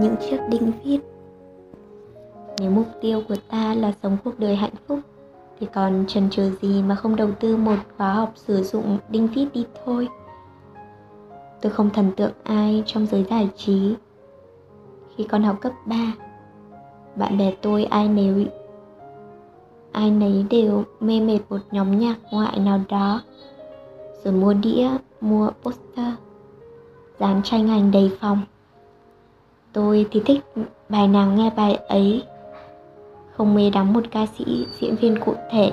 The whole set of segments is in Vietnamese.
những chiếc đinh vít nếu mục tiêu của ta là sống cuộc đời hạnh phúc, thì còn chần chừ gì mà không đầu tư một khóa học sử dụng đinh vít đi thôi? Tôi không thần tượng ai trong giới giải trí. Khi còn học cấp 3 bạn bè tôi ai nấy ai nấy đều mê mệt một nhóm nhạc ngoại nào đó, rồi mua đĩa, mua poster, dán tranh ảnh đầy phòng tôi thì thích bài nào nghe bài ấy. Không mê đắm một ca sĩ diễn viên cụ thể.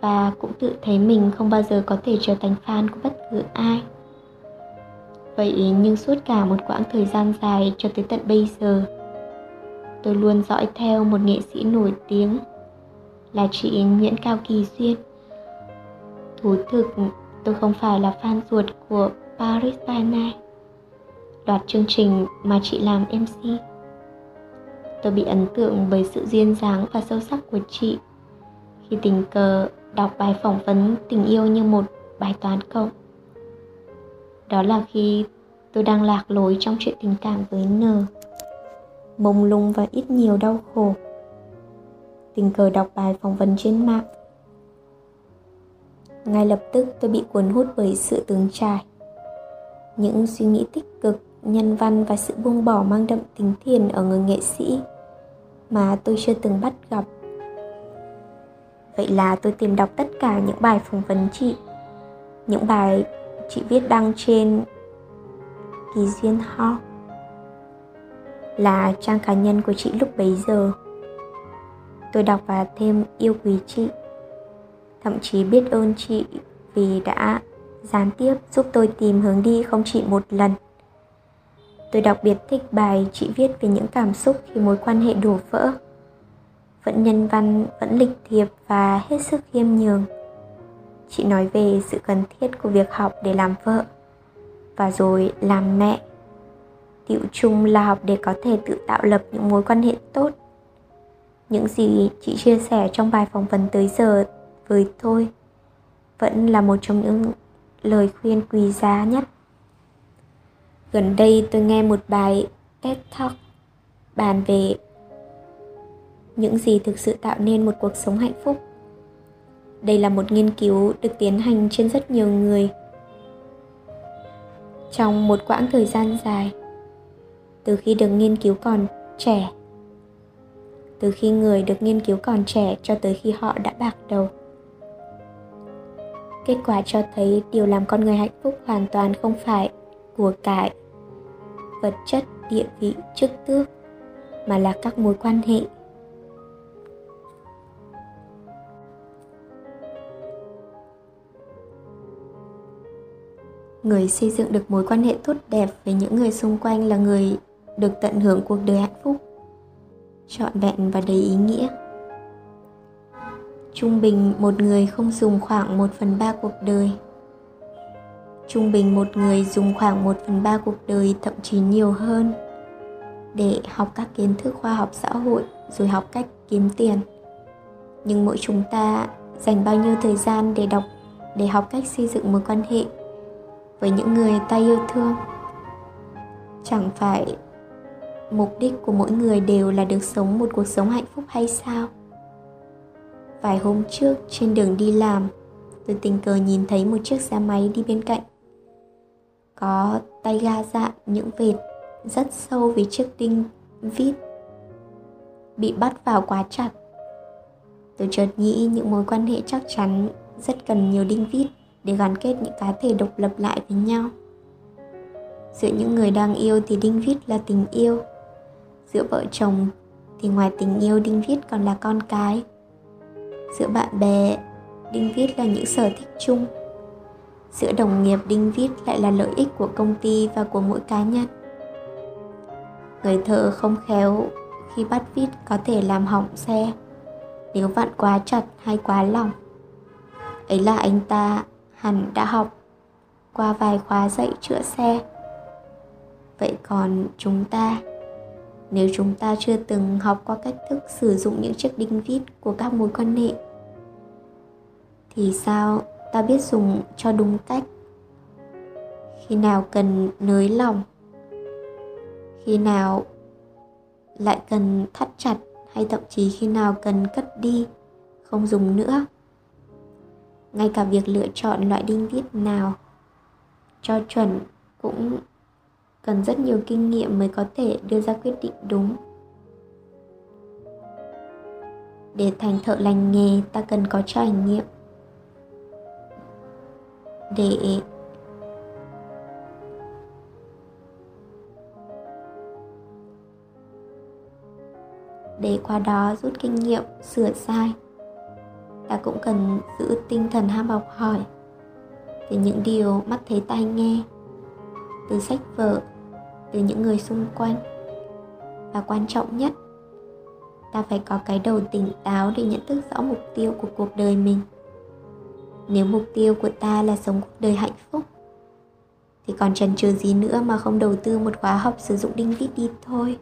Và cũng tự thấy mình không bao giờ có thể trở thành fan của bất cứ ai. Vậy nhưng suốt cả một quãng thời gian dài cho tới tận bây giờ tôi luôn dõi theo một nghệ sĩ nổi tiếng là chị Nguyễn Cao Kỳ Duyên. Thú thực, tôi không phải là fan ruột của Paris by Night, đoạt chương trình mà chị làm MC. Tôi bị ấn tượng bởi sự duyên dáng và sâu sắc của chị khi tình cờ đọc bài phỏng vấn tình yêu như một bài toán cộng. Đó là khi tôi đang lạc lối trong chuyện tình cảm với N. Mông lung và ít nhiều đau khổ tình cờ đọc bài phỏng vấn trên mạng. Ngay lập tức tôi bị cuốn hút bởi sự tướng trải. Những suy nghĩ tích cực, nhân văn và sự buông bỏ mang đậm tính thiền ở người nghệ sĩ mà tôi chưa từng bắt gặp. Vậy là tôi tìm đọc tất cả những bài phỏng vấn chị, những bài chị viết đăng trên Kỳ Duyên Ho là trang cá nhân của chị lúc bấy giờ tôi đọc và thêm yêu quý chị thậm chí biết ơn chị vì đã gián tiếp giúp tôi tìm hướng đi không chỉ một lần tôi đặc biệt thích bài chị viết về những cảm xúc khi mối quan hệ đổ vỡ. Vẫn nhân văn, vẫn lịch thiệp và hết sức khiêm nhường. Chị nói về sự cần thiết của việc học để làm vợ và rồi làm mẹ. Tiệu chung là học để có thể tự tạo lập những mối quan hệ tốt. Những gì chị chia sẻ trong bài phỏng vấn tới giờ với tôi vẫn là một trong những lời khuyên quý giá nhất gần đây tôi nghe một bài TED Talk bàn về những gì thực sự tạo nên một cuộc sống hạnh phúc. Đây là một nghiên cứu được tiến hành trên rất nhiều người trong một quãng thời gian dài. Từ khi được nghiên cứu còn trẻ, từ khi người được nghiên cứu còn trẻ cho tới khi họ đã bạc đầu. Kết quả cho thấy điều làm con người hạnh phúc hoàn toàn không phải của cải, vật chất, địa vị, chức tước, mà là các mối quan hệ. Người xây dựng được mối quan hệ tốt đẹp với những người xung quanh là người được tận hưởng cuộc đời hạnh phúc, trọn vẹn và đầy ý nghĩa. Trung bình một người không dùng khoảng 1 phần 3 cuộc đời trung bình một người dùng khoảng 1 phần 3 cuộc đời, thậm chí nhiều hơn, để học các kiến thức khoa học xã hội rồi học cách kiếm tiền. Nhưng mỗi chúng ta dành bao nhiêu thời gian để đọc, để học cách xây dựng mối quan hệ với những người ta yêu thương? Chẳng phải mục đích của mỗi người đều là được sống một cuộc sống hạnh phúc hay sao? Vài hôm trước, trên đường đi làm, tôi tình cờ nhìn thấy một chiếc xe máy đi bên cạnh có tay ga dạng những vệt rất sâu vì chiếc đinh vít bị bắt vào quá chặt. Tôi chợt nghĩ những mối quan hệ chắc chắn rất cần nhiều đinh vít để gắn kết những cá thể độc lập lại với nhau. Giữa những người đang yêu thì đinh vít là tình yêu, giữa vợ chồng thì ngoài tình yêu đinh vít còn là con cái, giữa bạn bè đinh vít là những sở thích chung giữa đồng nghiệp đinh vít lại là lợi ích của công ty và của mỗi cá nhân. Người thợ không khéo khi bắt vít có thể làm hỏng xe, nếu vặn quá chặt hay quá lỏng. Ấy là anh ta hẳn đã học qua vài khóa dạy chữa xe. Vậy còn chúng ta? Nếu chúng ta chưa từng học qua cách thức sử dụng những chiếc đinh vít của các mối quan hệ, thì sao? Ta biết dùng cho đúng cách. Khi nào cần nới lỏng, khi nào lại cần thắt chặt, hay thậm chí khi nào cần cất đi, không dùng nữa. Ngay cả việc lựa chọn loại đinh vít nào cho chuẩn cũng cần rất nhiều kinh nghiệm mới có thể đưa ra quyết định đúng. Để thành thợ lành nghề, ta cần có trải nghiệm để để qua đó rút kinh nghiệm, sửa sai. Ta cũng cần giữ tinh thần ham học hỏi. Từ những điều mắt thấy tai nghe, từ sách vở, từ những người xung quanh. Và quan trọng nhất, ta phải có cái đầu tỉnh táo để nhận thức rõ mục tiêu của cuộc đời mình nếu mục tiêu của ta là sống cuộc đời hạnh phúc, thì còn chần chừ gì nữa mà không đầu tư một khóa học sử dụng đinh vít đi thôi?